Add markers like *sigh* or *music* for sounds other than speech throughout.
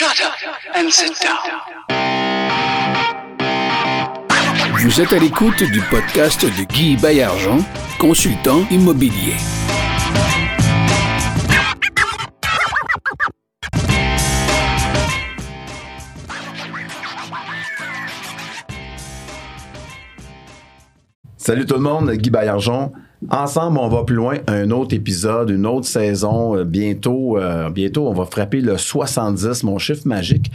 Shut up and sit down. Vous êtes à l'écoute du podcast de Guy Bayargent, consultant immobilier. Salut tout le monde, Guy Bayargent. Ensemble, on va plus loin. Un autre épisode, une autre saison. Euh, Bientôt, euh, bientôt, on va frapper le 70, mon chiffre magique.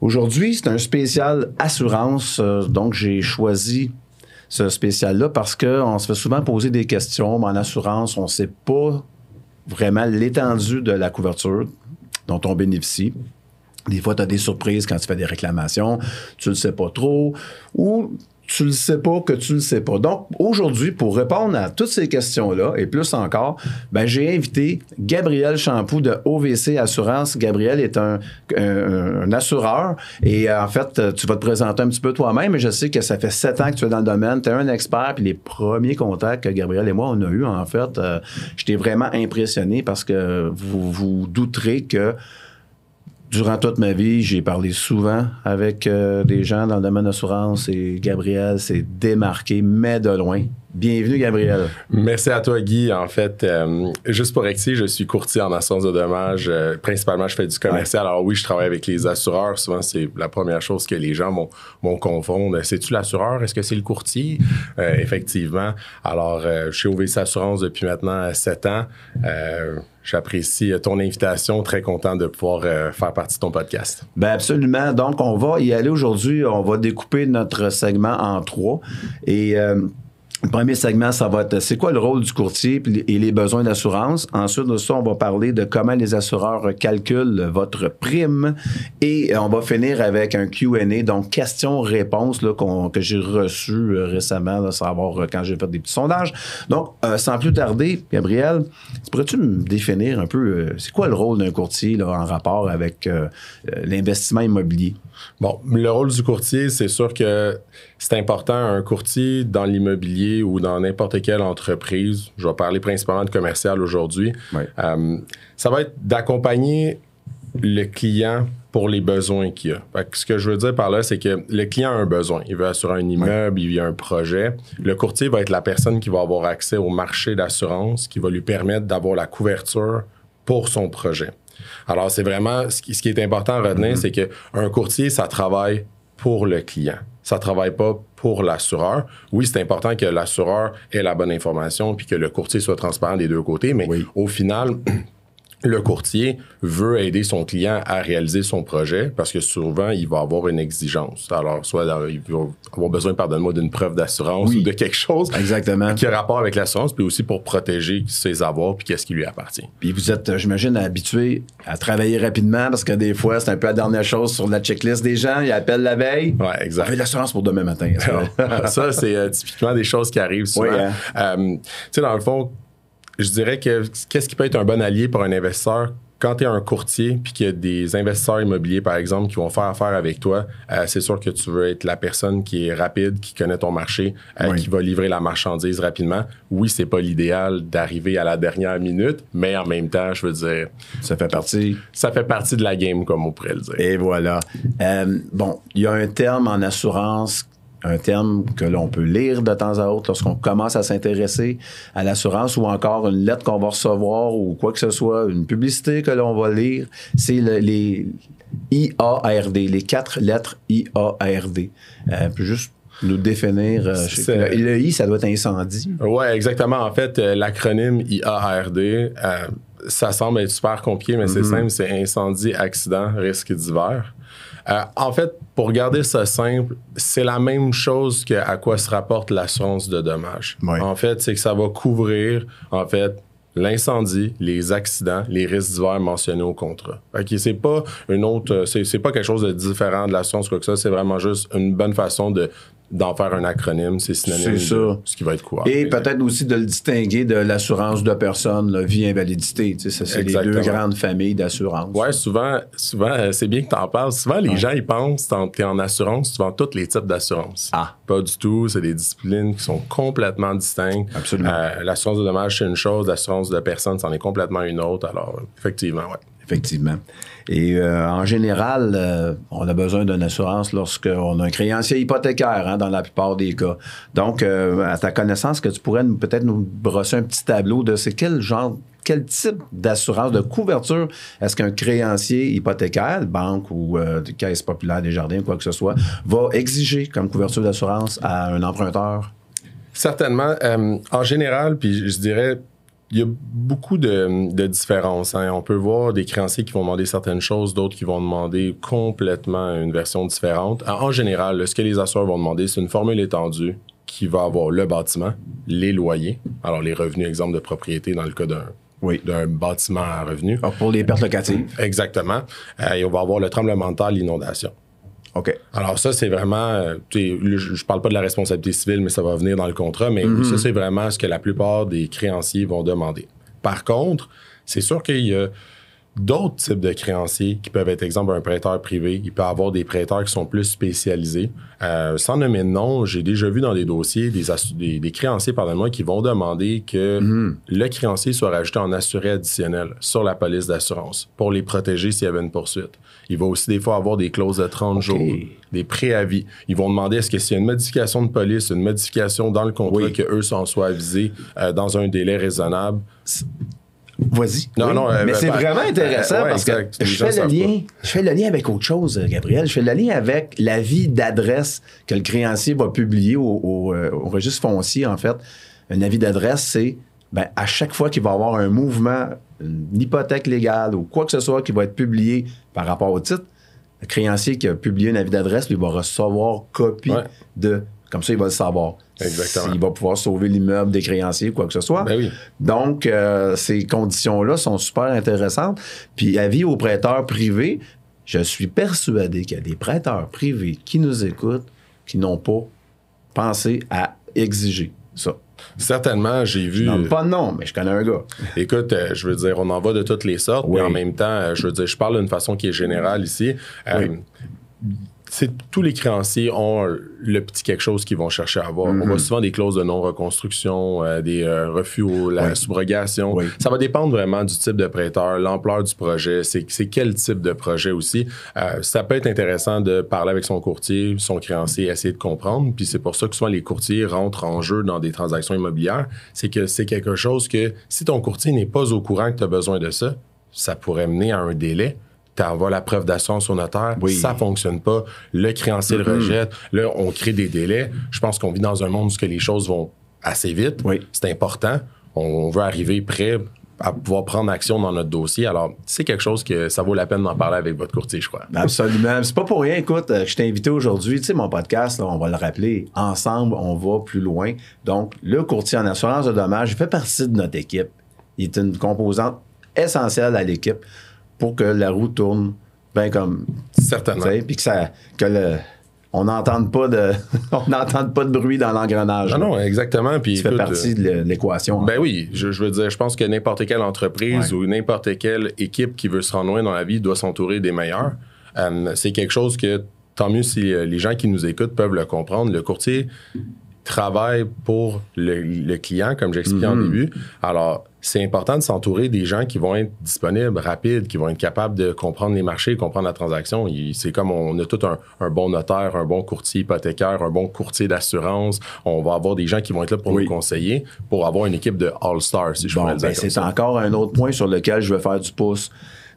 Aujourd'hui, c'est un spécial assurance. euh, donc, j'ai choisi ce spécial-là parce qu'on se fait souvent poser des questions. Mais en assurance, on ne sait pas vraiment l'étendue de la couverture dont on bénéficie. Des fois, tu as des surprises quand tu fais des réclamations, tu le sais pas trop, ou tu le sais pas que tu le sais pas. Donc, aujourd'hui, pour répondre à toutes ces questions-là, et plus encore, ben, j'ai invité Gabriel Champoux de OVC Assurance. Gabriel est un, un- un assureur, et euh, en fait, tu vas te présenter un petit peu toi-même, mais je sais que ça fait sept ans que tu es dans le domaine, tu es un expert, puis les premiers contacts que Gabriel et moi, on a eu, en fait, euh, j'étais vraiment impressionné parce que vous vous douterez que Durant toute ma vie, j'ai parlé souvent avec euh, des gens dans le domaine d'assurance et Gabriel s'est démarqué, mais de loin. Bienvenue, Gabriel. Merci à toi, Guy. En fait, euh, juste pour rectifier, je suis courtier en assurance de dommages. Euh, principalement, je fais du commercial. Alors oui, je travaille avec les assureurs. Souvent, c'est la première chose que les gens m'ont- m'ont confondre. C'est-tu l'assureur? Est-ce que c'est le courtier? Euh, effectivement. Alors, je suis OVC Assurance depuis maintenant sept ans. J'apprécie ton invitation. Très content de pouvoir faire partie de ton podcast. Ben absolument. Donc, on va y aller aujourd'hui. On va découper notre segment en trois. Et le premier segment, ça va être c'est quoi le rôle du courtier et les besoins d'assurance? Ensuite de ça, on va parler de comment les assureurs calculent votre prime. Et euh, on va finir avec un Q&A, donc questions-réponses qu'on- que j'ai reçues euh, récemment, là, savoir euh, quand j'ai fait des petits sondages. Donc, euh, sans plus tarder, Gabriel, pourrais-tu me définir un peu euh, c'est quoi le rôle d'un courtier en rapport avec euh, euh, l'investissement immobilier? Bon, le rôle du courtier, c'est sûr que c'est important. Un courtier dans l'immobilier ou dans n'importe quelle entreprise, je vais parler principalement de commercial aujourd'hui, euh, ça va être d'accompagner le client pour les besoins qu'il a. Fait que ce que je veux dire par là, c'est que le client a un besoin. Il veut assurer un immeuble, il a un projet. Le courtier va être la personne qui va avoir accès au marché d'assurance, qui va lui permettre d'avoir la couverture pour son projet. Alors, c'est vraiment ce qui, ce qui est important à retenir, c'est que un courtier, ça travaille pour le client. Ça travaille pas pour l'assureur. Oui, c'est important que l'assureur ait la bonne information puis que le courtier soit transparent des deux côtés, mais Oui. au final, *clears throat* le courtier veut aider son client à réaliser son projet parce que souvent, il va avoir une exigence. Alors, soit il va avoir besoin, pardonne-moi, d'une preuve d'assurance Oui. ou de quelque chose Exactement. qui a rapport avec l'assurance, puis aussi pour protéger ses avoirs puis qu'est-ce qui lui appartient. Puis vous êtes, euh, j'imagine, habitué à travailler rapidement parce que des fois, c'est un peu la dernière chose sur la checklist des gens. Ils appellent la veille. On exact. l'assurance pour demain matin. *laughs* ça, c'est euh, typiquement des choses qui arrivent souvent. Oui, hein. Euh, tu sais, dans le fond, je dirais que qu'est-ce qui peut être un bon allié pour un investisseur quand tu es un courtier puis qu'il y a des investisseurs immobiliers, par exemple, qui vont faire affaire avec toi, euh, c'est sûr que tu veux être la personne qui est rapide, qui connaît ton marché, euh, Oui. qui va livrer la marchandise rapidement. Oui, c'est pas l'idéal d'arriver à la dernière minute, mais en même temps, je veux dire, Ça fait partie. ça fait partie de la game, comme on pourrait le dire. Et voilà. Euh, bon, il y a un terme en assurance, un terme que l'on peut lire de temps à autre lorsqu'on commence à s'intéresser à l'assurance ou encore une lettre qu'on va recevoir ou quoi que ce soit, une publicité que l'on va lire, c'est le- les IARD, les quatre lettres IARD. Euh, juste nous définir. euh, sais le, I, ça doit être incendie. Ouais, exactement. En fait, euh, l'acronyme IARD, euh, ça semble être super compliqué, mais c'est simple, c'est incendie, accident, risque divers. Euh, en fait, pour garder ça simple, c'est la même chose que à quoi se rapporte l'assurance de dommages. En fait, c'est que ça va couvrir, en fait, l'incendie, les accidents, les risques divers mentionnés au contrat. OK, c'est pas une autre, euh, c'est pas quelque chose de différent de l'assurance quoi que ça, c'est vraiment juste une bonne façon de d'en faire un acronyme, c'est synonyme C'est de ça. ce qui va être couvert. Et peut-être aussi de le distinguer de l'assurance de personnes, la vie invalidité. Tu sais, ça, c'est les deux grandes familles d'assurance. Ouais, souvent, souvent euh, c'est bien que tu en parles. Souvent, les gens, ils pensent que tu es en assurance, tu vends tous les types d'assurance. Ah. Pas du tout. C'est des disciplines qui sont complètement distinctes. Absolument. Euh, l'assurance de dommages, c'est une chose. L'assurance de personnes, c'en est complètement une autre. Alors, effectivement, ouais. Effectivement. Et euh, en général, euh, on a besoin d'une assurance lorsqu'on a un créancier hypothécaire hein, dans la plupart des cas. Donc, euh, à ta connaissance, que tu pourrais peut-être nous brosser un petit tableau de c'est quel genre, quel type d'assurance, de couverture est-ce qu'un créancier hypothécaire, banque ou caisse populaire des jardins, quoi que ce soit, va exiger comme couverture d'assurance à un emprunteur? Certainement. En général, puis je dirais, il y a beaucoup de, de différences. hein. On peut voir des créanciers qui vont demander certaines choses, d'autres qui vont demander complètement une version différente. En en général, ce que les assureurs vont demander, c'est une formule étendue qui va avoir le bâtiment, les loyers, alors les revenus, exemple de propriété dans le cas d'un Oui. d'un bâtiment à revenus. Ah, pour les pertes locatives. Exactement. Euh, et on va avoir le tremblement de terre, l'inondation. OK. Alors ça, c'est vraiment, euh, je, je parle pas de la responsabilité civile, mais ça va venir dans le contrat, mais ça, c'est vraiment ce que la plupart des créanciers vont demander. Par contre, c'est sûr qu'il y a d'autres types de créanciers qui peuvent être, exemple, un prêteur privé. Il peut avoir des prêteurs qui sont plus spécialisés. Euh, sans nommer de nom, j'ai déjà vu dans des dossiers des, assu- des, des créanciers, pardonne-moi, qui vont demander que le créancier soit rajouté en assuré additionnel sur la police d'assurance pour les protéger s'il y avait une poursuite. Il va aussi des fois avoir des clauses de 30 jours, des préavis. Ils vont demander est-ce que s'il y a une modification de police, une modification dans le contrat, Oui. que eux s'en soient avisés euh, dans un délai raisonnable? Vas-y. Non, non, euh, mais c'est ben, vraiment intéressant euh, ouais, parce que je fais, le lien, je fais le lien avec autre chose, Gabriel. Je fais le lien avec l'avis d'adresse que le créancier va publier au, au, euh, au registre foncier, en fait. Un avis d'adresse, c'est ben, à chaque fois qu'il va y avoir un mouvement, une hypothèque légale ou quoi que ce soit qui va être publié par rapport au titre, le créancier qui a publié un avis d'adresse, lui, va recevoir copie Ouais. de. Comme ça, il va le savoir. Exactement. Il va pouvoir sauver l'immeuble des créanciers, quoi que ce soit. Ben oui. Donc, euh, ces conditions-là sont super intéressantes. Puis, avis aux prêteurs privés, je suis persuadé qu'il y a des prêteurs privés qui nous écoutent qui n'ont pas pensé à exiger ça. Certainement, j'ai vu. Pas de nom, mais je connais un gars. Écoute, euh, je veux dire, on en va de toutes les sortes, Oui. mais en même temps, euh, je veux dire, je parle d'une façon qui est générale ici. Euh, tous les créanciers ont le petit quelque chose qu'ils vont chercher à avoir. On voit souvent des clauses de non-reconstruction, euh, des euh, refus à la Oui. subrogation. Oui. Ça va dépendre vraiment du type de prêteur, l'ampleur du projet, c'est c'est quel type de projet aussi. Euh, ça peut être intéressant de parler avec son courtier, son créancier, essayer de comprendre. Puis c'est pour ça que souvent les courtiers rentrent en jeu dans des transactions immobilières. C'est que c'est quelque chose que si ton courtier n'est pas au courant que tu as besoin de ça, ça pourrait mener à un délai. Tu envoies la preuve d'assurance au notaire, Oui. ça fonctionne pas, le créancier le rejette, là, on crée des délais. Je pense qu'on vit dans un monde où que les choses vont assez vite. Oui. C'est important. On, veut arriver prêt à pouvoir prendre action dans notre dossier. Alors, c'est quelque chose que ça vaut la peine d'en parler avec votre courtier, je crois. Absolument. C'est pas pour rien. Écoute, euh, je t'ai invité aujourd'hui. Tu sais, mon podcast, là, on va le rappeler. Ensemble, on va plus loin. Donc, le courtier en assurance de dommages, fait partie de notre équipe. Il est une composante essentielle à l'équipe pour que la roue tourne bien comme Certainement. Puis que ça que le on n'entende pas de *laughs* on n'entende pas de bruit dans l'engrenage. Ah non, exactement. Puis, fais écoute, partie de l'é- l'équation. Ben oui, je, je veux dire, je pense que n'importe quelle entreprise Ouais. ou n'importe quelle équipe qui veut se rendre loin dans la vie doit s'entourer des meilleurs. Euh, c'est quelque chose que, tant mieux si euh, les gens qui nous écoutent peuvent le comprendre. Le courtier travaille pour le, le client, comme j'expliquais en début. Alors, c'est important de s'entourer des gens qui vont être disponibles, rapides, qui vont être capables de comprendre les marchés, comprendre la transaction. C'est comme on a tout un, un bon notaire, un bon courtier hypothécaire, un bon courtier d'assurance. On va avoir des gens qui vont être là pour Oui. nous conseiller, pour avoir une équipe de All-Stars, si je Bon, ben, c'est encore un autre point sur lequel je veux faire du pouce.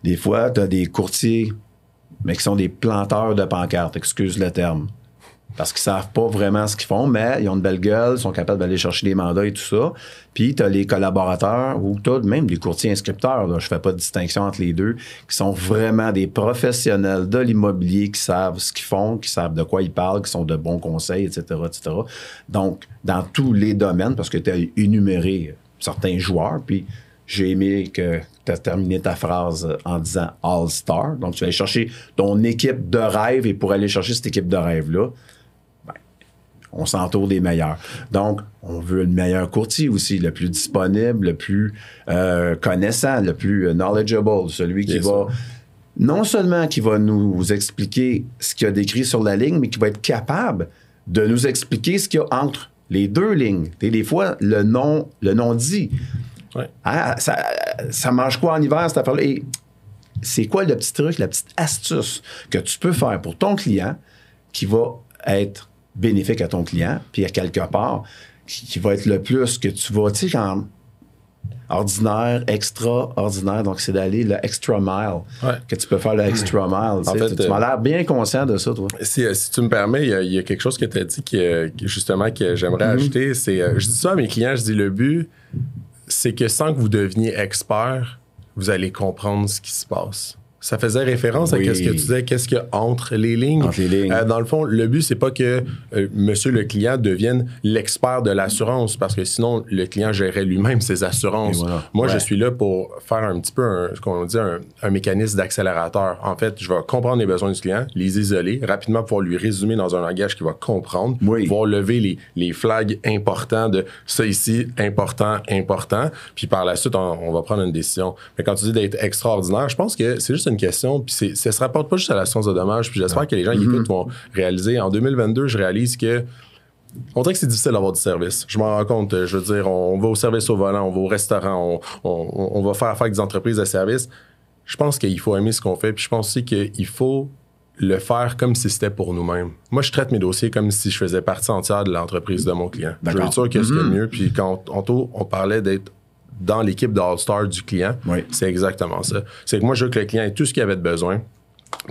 Des fois, tu as des courtiers, mais qui sont des planteurs de pancartes, excuse le terme. Parce qu'ils savent pas vraiment ce qu'ils font, mais ils ont une belle gueule, sont capables d'aller chercher des mandats et tout ça. Puis tu as les collaborateurs ou tu as même des courtiers inscripteurs, là, je fais pas de distinction entre les deux, qui sont vraiment des professionnels de l'immobilier qui savent ce qu'ils font, qui savent de quoi ils parlent, qui sont de bons conseils, etc., etc. Donc, dans tous les domaines, parce que tu as énuméré certains joueurs, puis j'ai aimé que tu as terminé ta phrase en disant All-Star. Donc, tu vas aller chercher ton équipe de rêve et pour aller chercher cette équipe de rêve-là, on s'entoure des meilleurs. Donc, on veut le meilleur courtier aussi, le plus disponible, le plus euh, connaissant, le plus euh, knowledgeable, celui qui va non seulement qui va nous expliquer ce qu'il y a décrit sur la ligne, mais qui va être capable de nous expliquer ce qu'il y a entre les deux lignes. Et des fois, le nom, le nom dit. Ouais. Ah, ça, ça mange quoi en hiver, cette affaire-là? Et c'est quoi le petit truc, la petite astuce que tu peux faire pour ton client qui va être bénéfique à ton client, puis à quelque part, qui, qui va être le plus que tu vas, tu sais, quand ordinaire, extraordinaire, donc c'est d'aller le extra mile, Ouais. que tu peux faire le extra mile. tu sais. fait, tu m'as euh, l'air bien conscient de ça, toi. Si, euh, si tu me permets, il y, a- il y a quelque chose que tu as dit qui, qui, justement que j'aimerais ajouter. C'est, euh, je dis ça à mes clients, je dis le but, c'est que sans que vous deveniez expert, vous allez comprendre ce qui se passe. Ça faisait référence Oui. à ce que tu disais, qu'est-ce qu'il y a entre les lignes. Entre les lignes. Euh, dans le fond, le but, c'est pas que euh, monsieur le client devienne l'expert de l'assurance, parce que sinon, le client gérerait lui-même ses assurances. Voilà. Moi, je suis là pour faire un petit peu un, ce qu'on dit, un, un mécanisme d'accélérateur. En fait, je vais comprendre les besoins du client, les isoler, rapidement pouvoir lui résumer dans un langage qu'il va comprendre, Oui. pouvoir lever les, les flags importants de ça ici, important, important. Puis par la suite, on, on va prendre une décision. Mais quand tu dis d'être extraordinaire, je pense que c'est juste une question, puis c'est- ça se rapporte pas juste à l'assurance de dommages. Puis j'espère que les gens qui écoutent vont réaliser. En 2022, je réalise que on dirait que c'est difficile d'avoir du service. Je m'en rends compte. Je veux dire, on va au service au volant, on va au restaurant, on, on- on va faire affaire avec des entreprises de service. Je pense qu'il faut aimer ce qu'on fait. Puis je pense aussi qu'il faut le faire comme si c'était pour nous-mêmes. Moi, je traite mes dossiers comme si je faisais partie entière de l'entreprise de mon client. Je veux être sûr que ce qu'il y a de mieux. Puis quand on, on parlait d'être dans l'équipe de All-Star du client, Oui. c'est exactement ça. C'est que moi, je veux que le client ait tout ce qu'il avait de besoin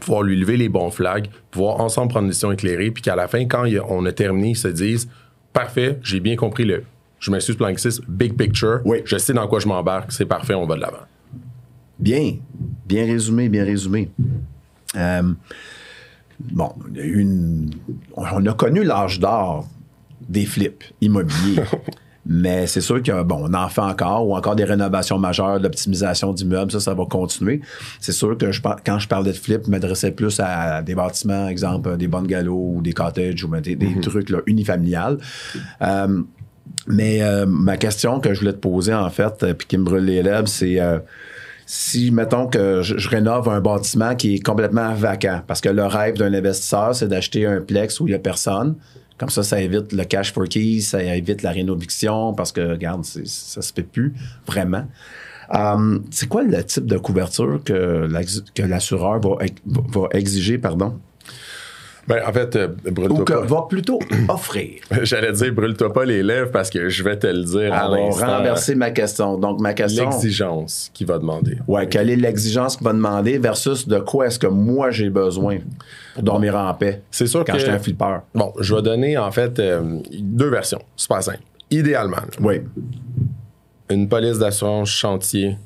pouvoir lui lever les bons flags, pouvoir ensemble prendre une décision éclairée, puis qu'à la fin, quand on a terminé, ils se disent Parfait, j'ai bien compris le. Je m'excuse pour l'anglicisme, big picture. Oui. Je sais dans quoi je m'embarque, c'est parfait, on va de l'avant. Bien, bien résumé, bien résumé. Euh, bon, une- on a connu l'âge d'or des flips immobiliers. *laughs* Mais c'est sûr qu'on bon, on en fait encore, ou encore des rénovations majeures, de l'optimisation d'immeubles, ça, ça va continuer. C'est sûr que je, quand je parlais de flip, je m'adressais plus à des bâtiments, exemple, des bungalows ou des cottages ou des, des trucs là, unifamiliales. Euh, mais euh, ma question que je voulais te poser, en fait, euh, puis qui me brûle les lèvres, c'est euh, si, mettons que je, je rénove un bâtiment qui est complètement vacant, parce que le rêve d'un investisseur, c'est d'acheter un plex où il n'y a personne. Comme ça, ça évite le cash for keys, ça évite la rénoviction, parce que, regarde, ça se fait plus vraiment. Euh, c'est quoi le type de couverture que l'assureur va exiger, pardon, Ben, en fait, euh, ou brûle-toi que pas. va plutôt *clears throat* offrir? J'allais dire brûle-toi pas les lèvres parce que je vais te le dire à On va l'instant. renverser ma question. Donc, ma question. L'exigence qu'il va demander. Ouais, quelle est l'exigence qu'il va demander versus de quoi est-ce que moi j'ai besoin pour dormir en paix C'est sûr quand que- j'étais un flipper? Bon, je vais donner en fait euh, deux versions. C'est pas simple. Idéalement, là, Oui. une police d'assurance chantier,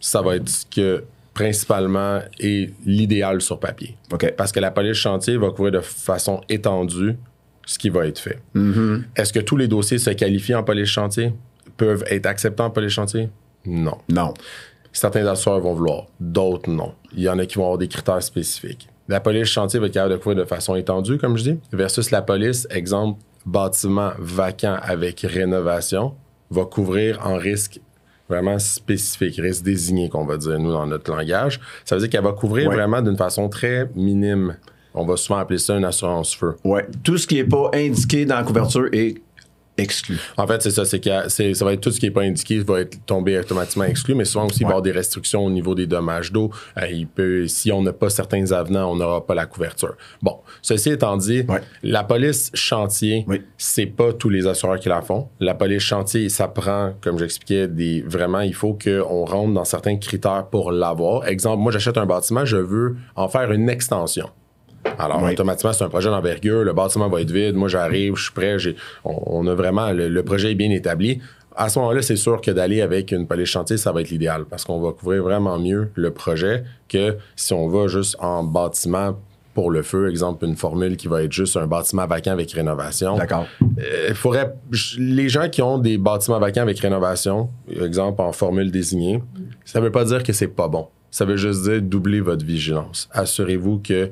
ça va être ce que principalement est l'idéal sur papier. OK. Parce que la police chantier va couvrir de façon étendue ce qui va être fait. Mm-hmm. Est-ce que tous les dossiers se qualifient en police chantier? Peuvent être acceptés en police chantier? Non. Non. Certains assureurs vont vouloir, d'autres non. Il y en a qui vont avoir des critères spécifiques. La police chantier va être capable de couvrir de façon étendue, comme je dis, versus la police, exemple, bâtiment vacant avec rénovation, va couvrir en risque vraiment spécifique, risque désigné qu'on va dire, nous, dans notre langage. Ça veut dire qu'elle va couvrir Ouais. vraiment d'une façon très minime. On va souvent appeler ça une assurance feu. Ouais. Tout ce qui n'est pas indiqué dans la couverture est exclu. En fait, c'est ça, c'est que ça va être tout ce qui n'est pas indiqué va être tombé automatiquement exclu, mais souvent aussi il va y avoir des restrictions au niveau des dommages d'eau. Euh, il peut, si on n'a pas certains avenants, on n'aura pas la couverture. Bon, ceci étant dit, Ouais. la police chantier, Oui. c'est pas tous les assureurs qui la font. La police chantier, ça prend, comme j'expliquais, des vraiment, il faut qu'on rentre dans certains critères pour l'avoir. Exemple, moi j'achète un bâtiment, je veux en faire une extension. Alors, Oui. automatiquement, c'est un projet d'envergure, le bâtiment va être vide, moi j'arrive, je suis prêt, on, on a vraiment, le, le projet est bien établi. À ce moment-là, c'est sûr que d'aller avec une police chantier, ça va être l'idéal parce qu'on va couvrir vraiment mieux le projet que si on va juste en bâtiment pour le feu, exemple, une formule qui va être juste un bâtiment vacant avec rénovation. D'accord. Euh, il faudrait, les gens qui ont des bâtiments vacants avec rénovation, exemple en formule désignée, ça veut pas dire que c'est pas bon. Ça veut juste dire doubler votre vigilance. Assurez-vous que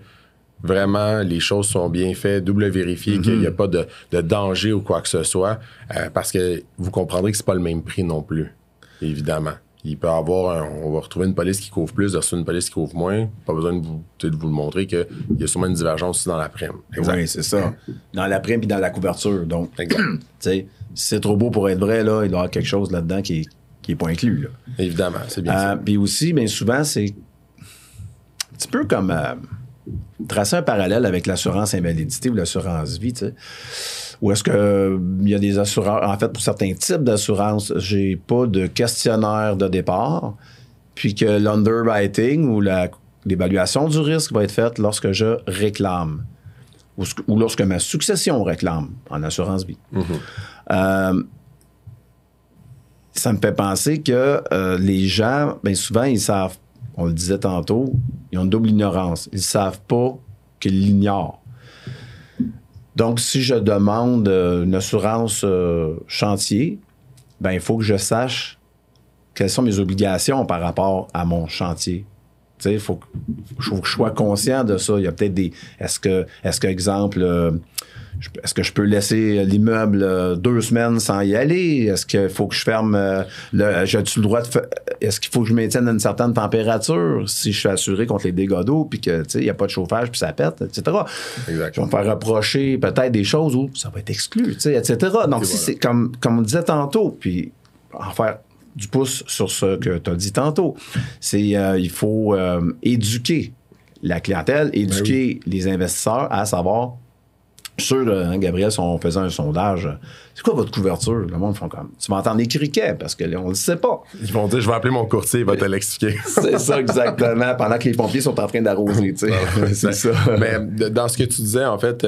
vraiment les choses sont bien faites, double vérifier qu'il n'y a pas de, de danger ou quoi que ce soit, euh, parce que vous comprendrez que c'est pas le même prix non plus, évidemment. Il peut y avoir, un- on va retrouver une police qui couvre plus versus une police qui couvre moins. Pas besoin de vous, de vous le montrer qu'il y a sûrement une divergence aussi dans la prime. Oui, c'est ça. Dans la prime et dans la couverture. Donc, *clears throat* tu Exact. sais, si c'est trop beau pour être vrai, là, il doit y avoir quelque chose là-dedans qui est, qui est pas inclus. Là. Évidemment, c'est bien Euh, ça. Puis aussi, bien souvent, c'est petit peu comme euh, tracer un parallèle avec l'assurance invalidité ou l'assurance vie, tu sais. Ou est-ce que euh, il y a des assureurs, en fait, pour certains types d'assurance, j'ai pas de questionnaire de départ, puis que l'underwriting ou l'évaluation du risque va être faite lorsque je réclame ou, lorsque ma succession réclame en assurance vie. Euh, ça me fait penser que euh, les gens, bien souvent, ils savent, on le disait tantôt, ils ont une double ignorance. Ils ne savent pas qu'ils l'ignorent. Donc, si je demande euh, une assurance euh, chantier, ben, il faut que je sache quelles sont mes obligations par rapport à mon chantier. Il faut, que- faut que je sois conscient de ça. Il y a peut-être des. Est-ce que, est-ce que, exemple, euh, est-ce que je peux laisser l'immeuble euh, deux semaines sans y aller? Est-ce qu'il faut que je ferme euh, le. J'ai-tu le droit de. Est-ce qu'il faut que je maintienne une certaine température si je suis assuré contre les dégâts d'eau puis que, tu sais, il n'y a pas de chauffage puis ça pète, etc. Exact. Je vais me faire reprocher peut-être des choses où ça va être exclu, tu sais, etc. Donc, si voilà. c'est comme, comme on disait tantôt, puis en faire du pouce sur ce que tu as dit tantôt, c'est euh, il faut euh, éduquer la clientèle, éduquer les investisseurs à savoir. Je suis sûr, euh, hein, Gabriel, si on faisait un sondage, c'est quoi votre couverture? Le monde font comme. Tu vas entendre des criquets parce que là, on ne le sait pas. Ils vont dire, je vais appeler mon courtier, il va te l'expliquer. *laughs* C'est ça exactement, pendant que les pompiers sont en train d'arroser, tu sais. *laughs* c'est ça. Mais dans ce que tu disais, en fait,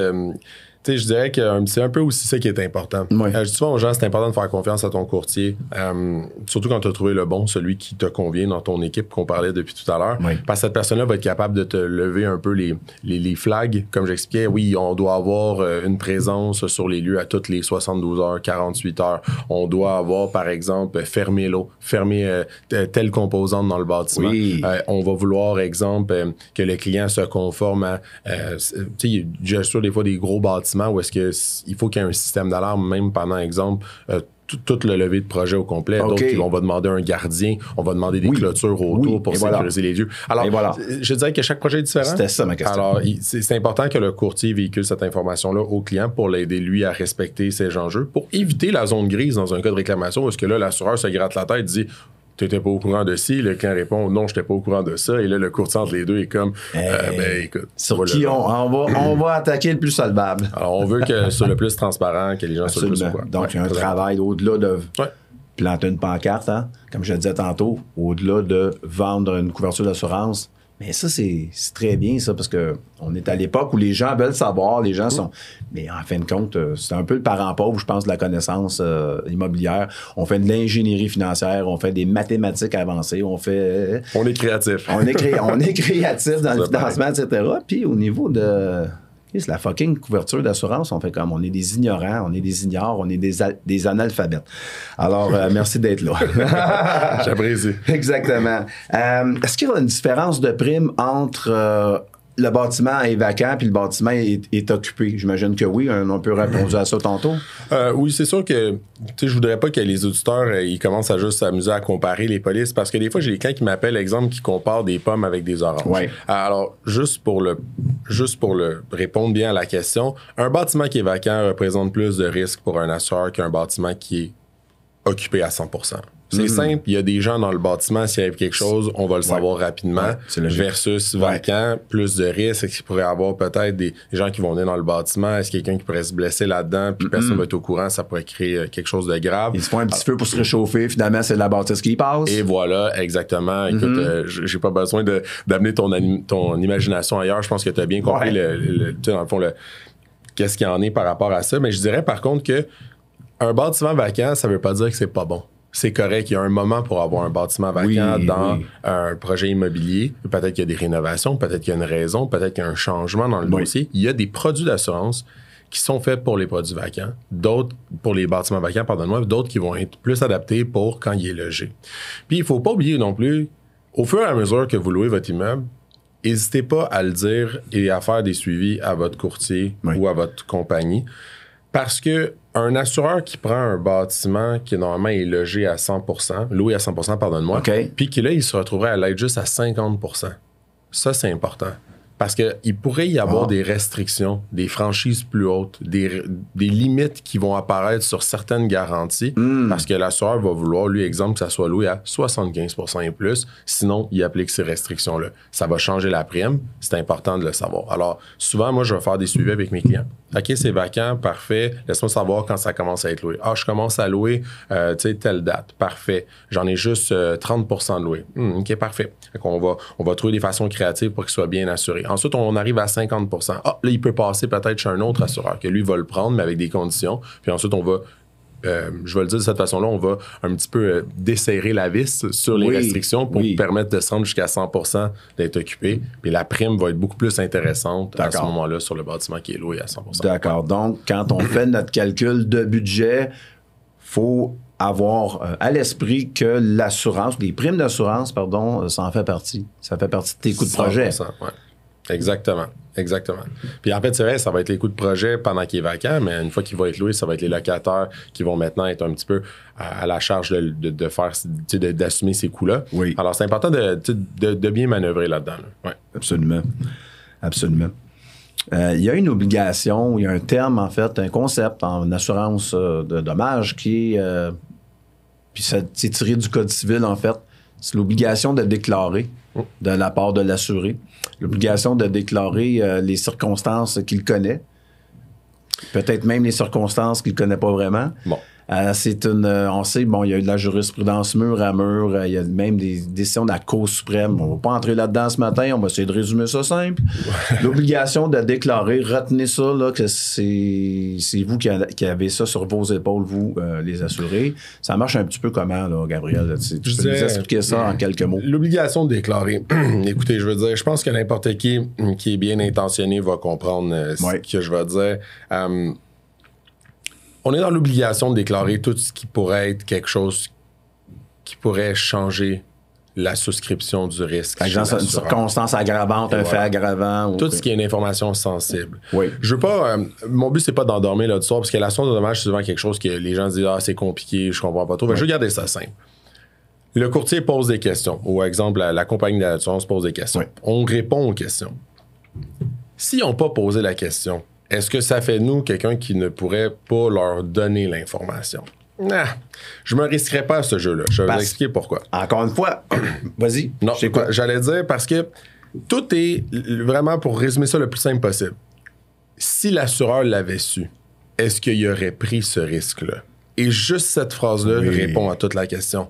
sais, je dirais que euh, c'est un peu aussi ça qui est important. Ouais. Euh, je dis souvent aux gens, c'est important de faire confiance à ton courtier, euh, surtout quand tu as trouvé le bon, celui qui te convient dans ton équipe qu'on parlait depuis tout à l'heure. Parce que cette personne-là va être capable de te lever un peu les, les, les flags. Comme j'expliquais, oui, on doit avoir une présence sur les lieux à toutes les 72 heures, 48 heures. On doit avoir, par exemple, fermer l'eau, fermer euh, telle composante dans le bâtiment. Oui. Euh, on va vouloir, exemple, que le client se conforme à. tu sais, j'ai des fois des gros bâtiments où est-ce que s- il faut qu'il y ait un système d'alarme, même pendant, exemple, euh, tout, tout le lever de projet au complet. OK. D'autres, qui- on va demander un gardien, on va demander des Oui. clôtures autour Oui, pour et voilà. sécuriser les lieux. Alors, Et voilà. je dirais que chaque projet est différent. C'était ça ma question. Alors, c'est important que le courtier véhicule cette information-là au client pour l'aider, lui, à respecter ses enjeux, pour éviter la zone grise dans un cas de réclamation, où est-ce que là, l'assureur se gratte la tête, dit tu n'étais pas au courant de ci, le client répond non, je n'étais pas au courant de ça, et là, le courtier entre les deux est comme euh, ben écoute. Sur qui on, on va, on va attaquer le plus solvable. Alors, on veut que ce soit le plus transparent, que les gens soient le plus au Absolument. courant. Donc, il y a un travail au-delà de Ouais. planter une pancarte, hein, comme je le disais tantôt, au-delà de vendre une couverture d'assurance. Mais ça, c'est très bien, ça, parce que on est à l'époque où les gens veulent savoir, les gens sont. Mais en fin de compte, euh, c'est un peu le parent pauvre, je pense, de la connaissance euh, immobilière. On fait de l'ingénierie financière, on fait des mathématiques avancées, on fait. On est créatif. On est, cré- on est *laughs* créatif dans le financement, etc. Puis au niveau de. C'est la fucking couverture d'assurance. On fait comme on est des ignorants, on est des ignores, on est des, des analphabètes. Alors, euh, *laughs* merci d'être là. *laughs* J'apprécie. Exactement. Euh, Est-ce qu'il y a une différence de prime entre euh, le bâtiment est vacant puis le bâtiment est, est occupé? J'imagine que oui. On peut répondre à ça tantôt. Euh, oui, c'est sûr que je voudrais pas que les auditeurs euh, ils commencent à juste s'amuser à comparer les polices parce que des fois j'ai des clients qui m'appellent exemple qui comparent des pommes avec des oranges. Ouais. Alors juste pour le juste pour le répondre bien à la question, un bâtiment qui est vacant représente plus de risques pour un assureur qu'un bâtiment qui est occupé à 100%. C'est simple, il y a des gens dans le bâtiment, s'il arrive quelque chose, on va le savoir rapidement. Ouais, versus vacant, plus de risques. Est-ce qu'il pourrait y avoir peut-être des, gens qui vont venir dans le bâtiment? Est-ce quelqu'un qui pourrait se blesser là-dedans, puis personne va être au courant, ça pourrait créer euh, quelque chose de grave. Ils se font un petit feu pour se réchauffer. Finalement, c'est de la bâtisse qui passe. Et voilà, exactement. Écoute, Mm-hmm. euh, j- j'ai pas besoin de- d'amener ton, imagination ailleurs. Je pense que tu as bien compris, le, le- tu sais, dans le fond, le- qu'est-ce qu'il y en est par rapport à ça. Mais je dirais par contre que un bâtiment vacant, ça veut pas dire que c'est pas bon. C'est correct, il y a un moment pour avoir un bâtiment vacant Oui, dans oui. un projet immobilier. Peut-être qu'il y a des rénovations, peut-être qu'il y a une raison, peut-être qu'il y a un changement dans le Oui. dossier. Il y a des produits d'assurance qui sont faits pour les produits vacants, d'autres pour les bâtiments vacants, pardonne-moi, d'autres qui vont être plus adaptés pour quand il est logé. Puis il faut pas oublier non plus, au fur et à mesure que vous louez votre immeuble, n'hésitez pas à le dire et à faire des suivis à votre courtier ou à votre compagnie. Parce que un assureur qui prend un bâtiment qui normalement est logé à 100%, loué à 100%, pardonne-moi, puis qui là, il se retrouverait à l'être juste à 50%. Ça, c'est important. Parce qu'il pourrait y avoir Ah. des restrictions, des franchises plus hautes, des, des limites qui vont apparaître sur certaines garanties, Hmm. parce que l'assureur va vouloir, lui, exemple, que ça soit loué à 75% et plus, sinon, il applique ces restrictions-là. Ça va changer la prime, c'est important de le savoir. Alors, souvent, moi, je vais faire des suivis avec mes clients. OK, c'est vacant, parfait. Laisse-moi savoir quand ça commence à être loué. Ah, je commence à louer, euh, tu sais, telle date. Parfait. J'en ai juste euh, 30 de loué. Hmm, OK, parfait. Fait qu'on va, on va trouver des façons créatives pour qu'il soit bien assuré. Ensuite, on arrive à 50% Ah, là, il peut passer peut-être chez un autre assureur que lui va le prendre, mais avec des conditions. Puis ensuite, on va euh, je vais le dire de cette façon-là, on va un petit peu euh, desserrer la vis sur les Oui, restrictions pour oui. permettre de se rendre jusqu'à 100% d'être occupé. Puis la prime va être beaucoup plus intéressante à ce moment-là sur le bâtiment qui est loué à 100% D'accord. Donc, quand on fait notre calcul de budget, faut avoir euh, à l'esprit que l'assurance, les primes d'assurance, pardon, ça en fait partie. Ça fait partie de tes coûts de projet. 100%, ouais. Exactement. Exactement. Puis en fait, c'est vrai, ça va être les coûts de projet pendant qu'il est vacant, mais une fois qu'il va être loué, ça va être les locataires qui vont maintenant être un petit peu à, à la charge de, de- de faire, d'assumer ces coûts-là. Oui. Alors, c'est important de, bien manœuvrer là-dedans. là. Ouais. Absolument. Absolument. Euh, Il y a une obligation, il y a un terme, en fait, un concept en assurance euh, de dommages qui est. euh, puis ça- c'est tiré du Code civil, en fait. C'est l'obligation de déclarer de la part de l'assuré. L'obligation de déclarer euh, les circonstances qu'il connaît. Peut-être même les circonstances qu'il ne connaît pas vraiment. Bon. Euh, c'est une. euh, on sait, bon, il y a eu de la jurisprudence mur à mur. euh, Il y a même des décisions de la Cour suprême. On ne va pas entrer là-dedans ce matin. On va essayer de résumer ça simple. *laughs* L'obligation de déclarer, retenez ça, là, que c'est vous qui, a- qui avez ça sur vos épaules, vous, les assurés. Ça marche un petit peu comment, là, Gabriel? là? Tu, tu Je peux nous expliquer ça en quelques mots? L'obligation de déclarer. *clears throat* Écoutez, je veux dire, je pense que n'importe qui qui est bien intentionné va comprendre Ouais. ce que je vais dire. On est dans l'obligation de déclarer tout ce qui pourrait être quelque chose qui pourrait changer la souscription du risque. Par exemple, une circonstance aggravante, Et un fait aggravant. ou- Tout ce qui est une information sensible. Oui. Je veux pas. euh, mon but, c'est pas d'endormir l'auditoire, parce que l'assurance de dommage, c'est souvent quelque chose que les gens disent Ah, c'est compliqué, je comprends pas trop. Ben, Je vais garder ça simple. Le courtier pose des questions. Ou, exemple, la, la compagnie d'assurance pose des questions. Oui. On répond aux questions. S'ils n'ont pas posé la question, est-ce que ça fait nous quelqu'un qui ne pourrait pas leur donner l'information? Nah, je me risquerais pas à ce jeu-là. Je vais Parce- vous expliquer pourquoi. Encore une fois, *clears throat* vas-y. Non, j'allais dire parce que tout est vraiment pour résumer ça le plus simple possible. Si l'assureur l'avait su, est-ce qu'il aurait pris ce risque-là? Et juste cette phrase-là Oui. répond à toute la question.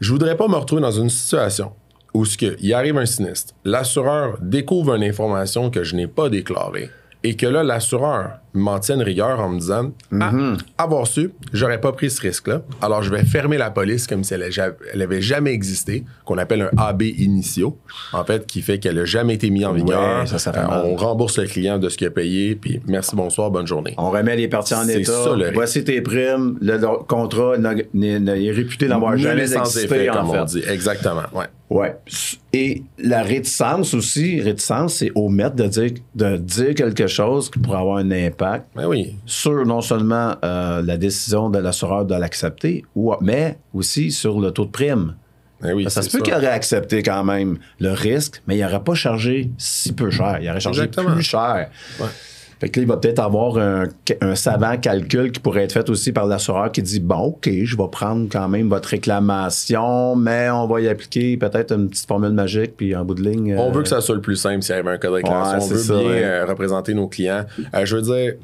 Je voudrais pas me retrouver dans une situation où ce que, il arrive un sinistre, l'assureur découvre une information que je n'ai pas déclarée et que là, l'assureur m'en tienne rigueur en me disant Ah, avoir su, j'aurais pas pris ce risque-là. Alors, je vais fermer la police comme si elle, elle avait jamais existé, qu'on appelle un AB initio, en fait, qui fait qu'elle a jamais été mise en vigueur. Ouais, ça, ça fait Euh, on rembourse le client de ce qu'il a payé, puis merci, bonsoir, bonne journée. On remet les parties en état. ça, le risque. Voici tes primes. Le contrat n'a- n'est n'est réputé n'avoir jamais est sans existé, effet, en comme on fait. dit. Exactement, ouais. Ouais. Et la réticence aussi, réticence, c'est omettre de dire, de dire quelque chose qui pourrait avoir un impact Ben oui. sur non seulement euh, la décision de l'assureur de l'accepter, ou- mais aussi sur le taux de prime. Ben oui, ça se peut qu'il aurait accepté quand même le risque, mais il n'aurait pas chargé si peu cher. Il aurait chargé Exactement. plus cher. Ouais. Fait que là, il va peut-être avoir un, un savant calcul qui pourrait être fait aussi par l'assureur qui dit Bon, OK, je vais prendre quand même votre réclamation, mais on va y appliquer peut-être une petite formule magique, puis en bout de ligne. On euh, veut que ça soit le plus simple s'il y avait un cas de réclamation. Ouais, on veut ça, bien ouais. euh, représenter nos clients. Euh, je veux dire,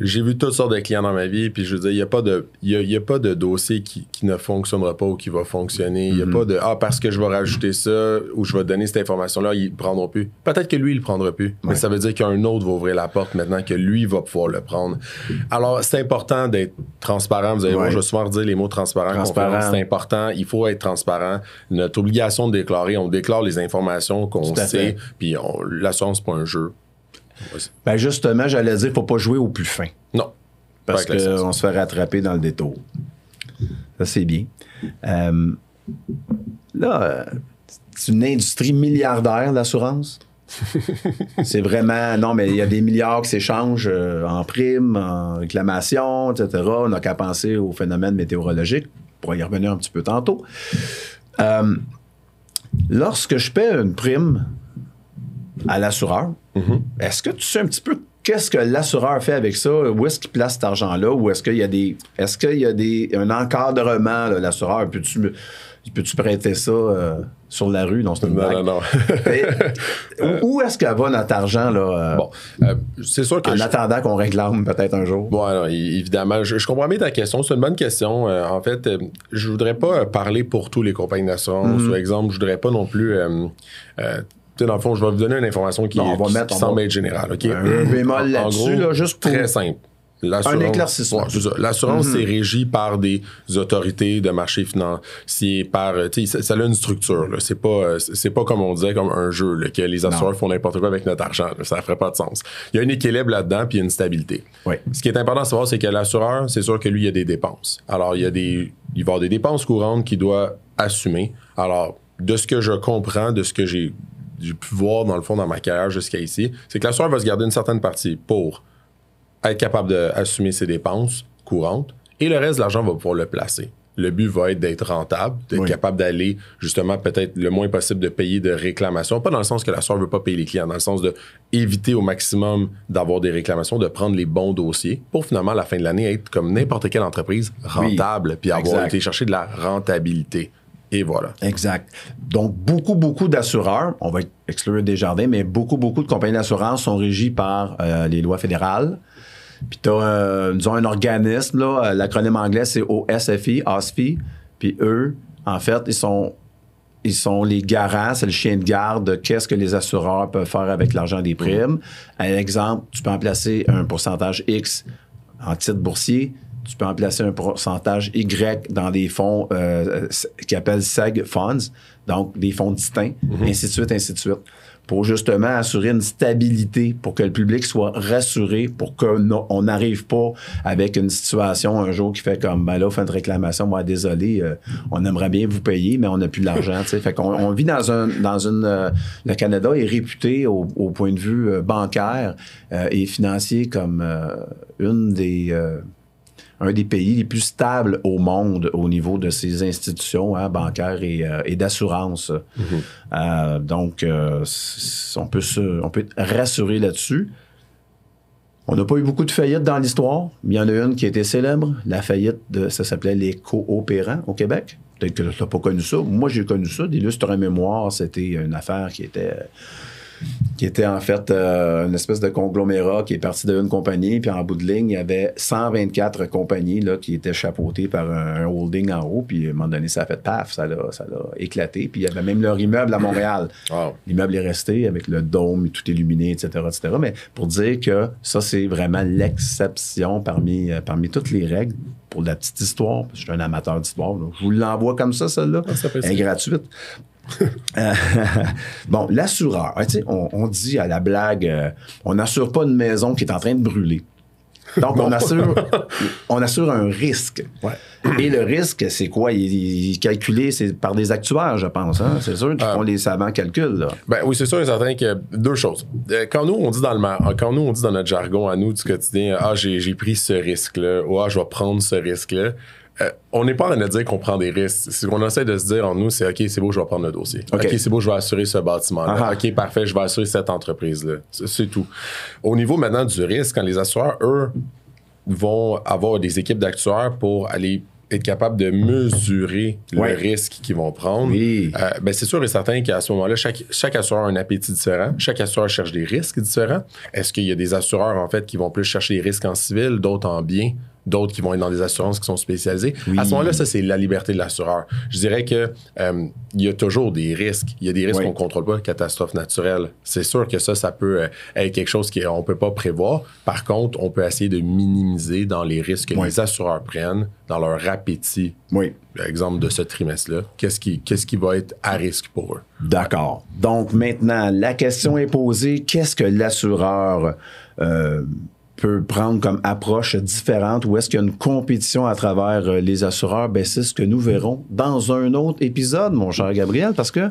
j'ai vu toutes sortes de clients dans ma vie, puis je veux dire, il n'y a, pas de- y a, y a pas de dossier qui, qui ne fonctionnera pas ou qui va fonctionner. Il n'y a Mm-hmm. pas de Ah, parce que je vais rajouter ça ou je vais donner cette information-là, ils ne prendront plus. Peut-être que lui, il ne le prendra plus, mais ça veut dire qu'un autre va ouvrir la porte maintenant que lui va pouvoir le prendre. Alors, c'est important d'être transparent. Vous allez voir, Ouais. je vais souvent redire les mots transparent. Transparent. C'est important. Il faut être transparent. Notre obligation de déclarer, on déclare les informations qu'on sait, puis on- l'assurance, c'est pas un jeu. Ben justement, j'allais dire, faut pas jouer au plus fin. Non. Parce qu'on se fait rattraper dans le détour. Ça, c'est bien. Euh, là, c'est une industrie milliardaire, l'assurance. *laughs* c'est vraiment. Non, mais il y a des milliards qui s'échangent euh, en primes, en réclamations, etc. On n'a qu'à penser au phénomène météorologique. On pourra y revenir un petit peu tantôt. Euh, lorsque je paie une prime, à l'assureur. Mm-hmm. Est-ce que tu sais un petit peu qu'est-ce que l'assureur fait avec ça? Où est-ce qu'il place cet argent-là? Ou est-ce qu'il y a des. Est-ce qu'il y a des. un encadrement, l'assureur? Peux-tu Peux-tu prêter ça euh, sur la rue? Non, c'est une Non, non, non. *laughs* Mais, où où est-ce qu'elle va notre argent, là? euh, bon, euh, c'est sûr que en je- attendant qu'on réclame peut-être un jour. Bon, alors, évidemment, je, je comprends bien ta question. C'est une bonne question. Euh, en fait, euh, je voudrais pas euh, parler pour tous les compagnies d'assurance. Mm-hmm. Par exemple, je voudrais pas non plus. Sais, dans le fond, je vais vous donner une information qui, Non, on va qui- mettre- qui on semble va- être générale. Un bémol là-dessus, là, juste pour- Très simple. Un éclaircissement. Ouais. L'assurance, c'est régi par des autorités de marché financier, par, euh, ça, ça a une structure. C'est pas, euh, c'est pas comme on disait, comme un jeu, là, que les assureurs font n'importe quoi avec notre argent, là. Ça ferait pas de sens. Il y a un équilibre là-dedans, puis il y a une stabilité. Oui. Ce qui est important de savoir, c'est que l'assureur, c'est sûr que lui, il y a des dépenses. Alors, il y a des, il va y avoir des dépenses courantes qu'il doit assumer. Alors, de ce que je comprends, de ce que j'ai, j'ai pu voir dans le fond dans ma carrière jusqu'à ici, c'est que l'assureur va se garder une certaine partie pour être capable d'assumer ses dépenses courantes et le reste de l'argent va pouvoir le placer. Le but va être d'être rentable, d'être Oui. capable d'aller justement peut-être le moins possible de payer de réclamations. Pas dans le sens que l'assureur ne veut pas payer les clients, dans le sens de éviter au maximum d'avoir des réclamations, de prendre les bons dossiers pour finalement à la fin de l'année être comme n'importe quelle entreprise rentable puis avoir exact. été chercher de la rentabilité. Et voilà. Exact. Donc, beaucoup, beaucoup d'assureurs, on va exclure des jardins, mais beaucoup, beaucoup de compagnies d'assurance sont régies par euh, les lois fédérales. Puis tu as, disons, un organisme, là, euh, l'acronyme anglais, c'est OSFI, OSFI. Puis eux, en fait, ils sont, ils sont les garants, c'est le chien de garde de qu'est-ce que les assureurs peuvent faire avec l'argent des primes. Un exemple, tu peux en placer un pourcentage X en titre boursier. Tu peux en placer un pourcentage Y dans des fonds euh, qui appellent SEG Funds, donc des fonds distincts, ainsi de suite, ainsi de suite, pour justement assurer une stabilité, pour que le public soit rassuré, pour qu'on n'arrive pas avec une situation un jour qui fait comme, ben là, on fait une réclamation, moi, désolé, euh, on aimerait bien vous payer, mais on n'a plus l'argent, *laughs* tu sais. Fait qu'on on vit dans un, dans une, euh, le Canada est réputé au, au point de vue euh, bancaire euh, et financier comme une des euh, un des pays les plus stables au monde au niveau de ses institutions hein, bancaires et, euh, et d'assurance. Euh, donc, euh, on, peut se, on peut être rassuré là-dessus. On n'a pas eu beaucoup de faillites dans l'histoire, mais il y en a une qui a été célèbre, la faillite de, ça s'appelait les coopérants au Québec. Peut-être que tu n'as pas connu ça. Moi, j'ai connu ça. D'illustre mémoire, c'était une affaire qui était qui était en fait euh, une espèce de conglomérat qui est parti d'une compagnie, puis en bout de ligne, il y avait 124 compagnies là, qui étaient chapeautées par un, un holding en haut, puis à un moment donné, ça a fait paf, ça l'a, ça l'a éclaté, puis il y avait même leur immeuble à Montréal. Wow. L'immeuble est resté avec le dôme, tout illuminé, etc., etc. Mais pour dire que ça, c'est vraiment l'exception parmi, euh, parmi toutes les règles. Pour la petite histoire, parce que je suis un amateur d'histoire, je vous l'envoie comme ça, celle-là. ça fait Elle est ça. gratuite. Euh, *laughs* bon, l'assureur, hein, on, on dit à la blague, euh, on n'assure pas une maison qui est en train de brûler. Donc, on assure, *laughs* on assure un risque. Et le risque, c'est quoi? Il, il est calculé c'est par des actuaires, je pense. Hein? C'est sûr qu'ils Ah. font les savants calculs. Là. Ben oui, c'est sûr et certain que deux choses. Euh, Quand nous, on dit dans le quand nous, on dit dans notre jargon à nous du quotidien, ah, j'ai, j'ai pris ce risque-là, ou ah, je vais prendre ce risque-là. Euh, on n'est pas en train de dire qu'on prend des risques. Ce qu'on essaie de se dire en nous, c'est OK, c'est beau, je vais prendre le dossier. OK. C'est beau, je vais assurer ce bâtiment-là. Ah ah. OK, parfait, je vais assurer cette entreprise-là. C'est, tout. Au niveau maintenant du risque, quand les assureurs, eux, vont avoir des équipes d'actuaires pour aller être capables de mesurer Ouais. le risque qu'ils vont prendre. Oui. Euh, ben c'est sûr et certain qu'à ce moment-là, chaque, chaque assureur a un appétit différent. Chaque assureur cherche des risques différents. Est-ce qu'il y a des assureurs, en fait, qui vont plus chercher les risques en civil, d'autres en bien, d'autres qui vont être dans des assurances qui sont spécialisées? Oui. À ce moment-là, ça, c'est la liberté de l'assureur. Je dirais que euh, il y a toujours des risques. Il y a des risques Oui. qu'on contrôle pas, catastrophes naturelles. C'est sûr que ça, ça peut euh, être quelque chose qu'on peut pas prévoir. Par contre, on peut essayer de minimiser dans les risques que Oui. les assureurs prennent dans leur appétit Oui. exemple de ce trimestre-là, qu'est-ce qui, qu'est-ce qui va être à risque pour eux? D'accord. Donc maintenant, la question est posée, qu'est-ce que l'assureur euh, peut prendre comme approche différente ou est-ce qu'il y a une compétition à travers euh, les assureurs? Ben, c'est ce que nous verrons dans un autre épisode, mon cher Gabriel, parce que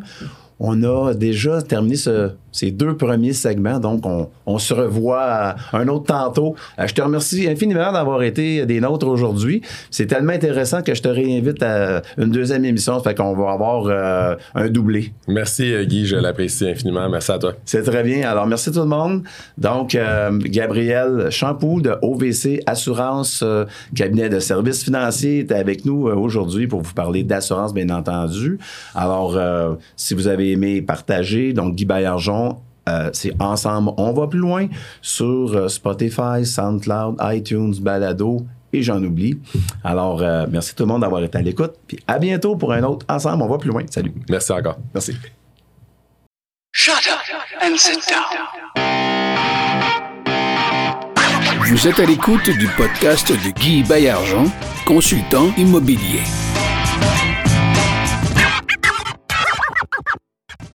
on a déjà terminé ce, ces deux premiers segments, donc on, on se revoit un autre tantôt. Euh, je te remercie infiniment d'avoir été des nôtres aujourd'hui. C'est tellement intéressant que je te réinvite à une deuxième émission, fait qu'on va avoir euh, un doublé. Merci euh, Guy, je l'apprécie infiniment. Merci à toi. C'est très bien. Alors, merci tout le monde. Donc, euh, Gabriel Champoux de OVC Assurance, euh, cabinet de services financiers, est avec nous aujourd'hui pour vous parler d'assurance, bien entendu. Alors, si vous avez aimé partager, donc Guy Baillargeon, euh, c'est Ensemble, on va plus loin sur euh, Spotify, SoundCloud, iTunes, Balado et j'en oublie. Alors, euh, merci tout le monde d'avoir été à l'écoute. Puis à bientôt pour un autre Ensemble, on va plus loin. Salut. Merci encore. Merci. Shut up and sit down. Vous êtes à l'écoute du podcast de Guy Baillargeon, consultant immobilier.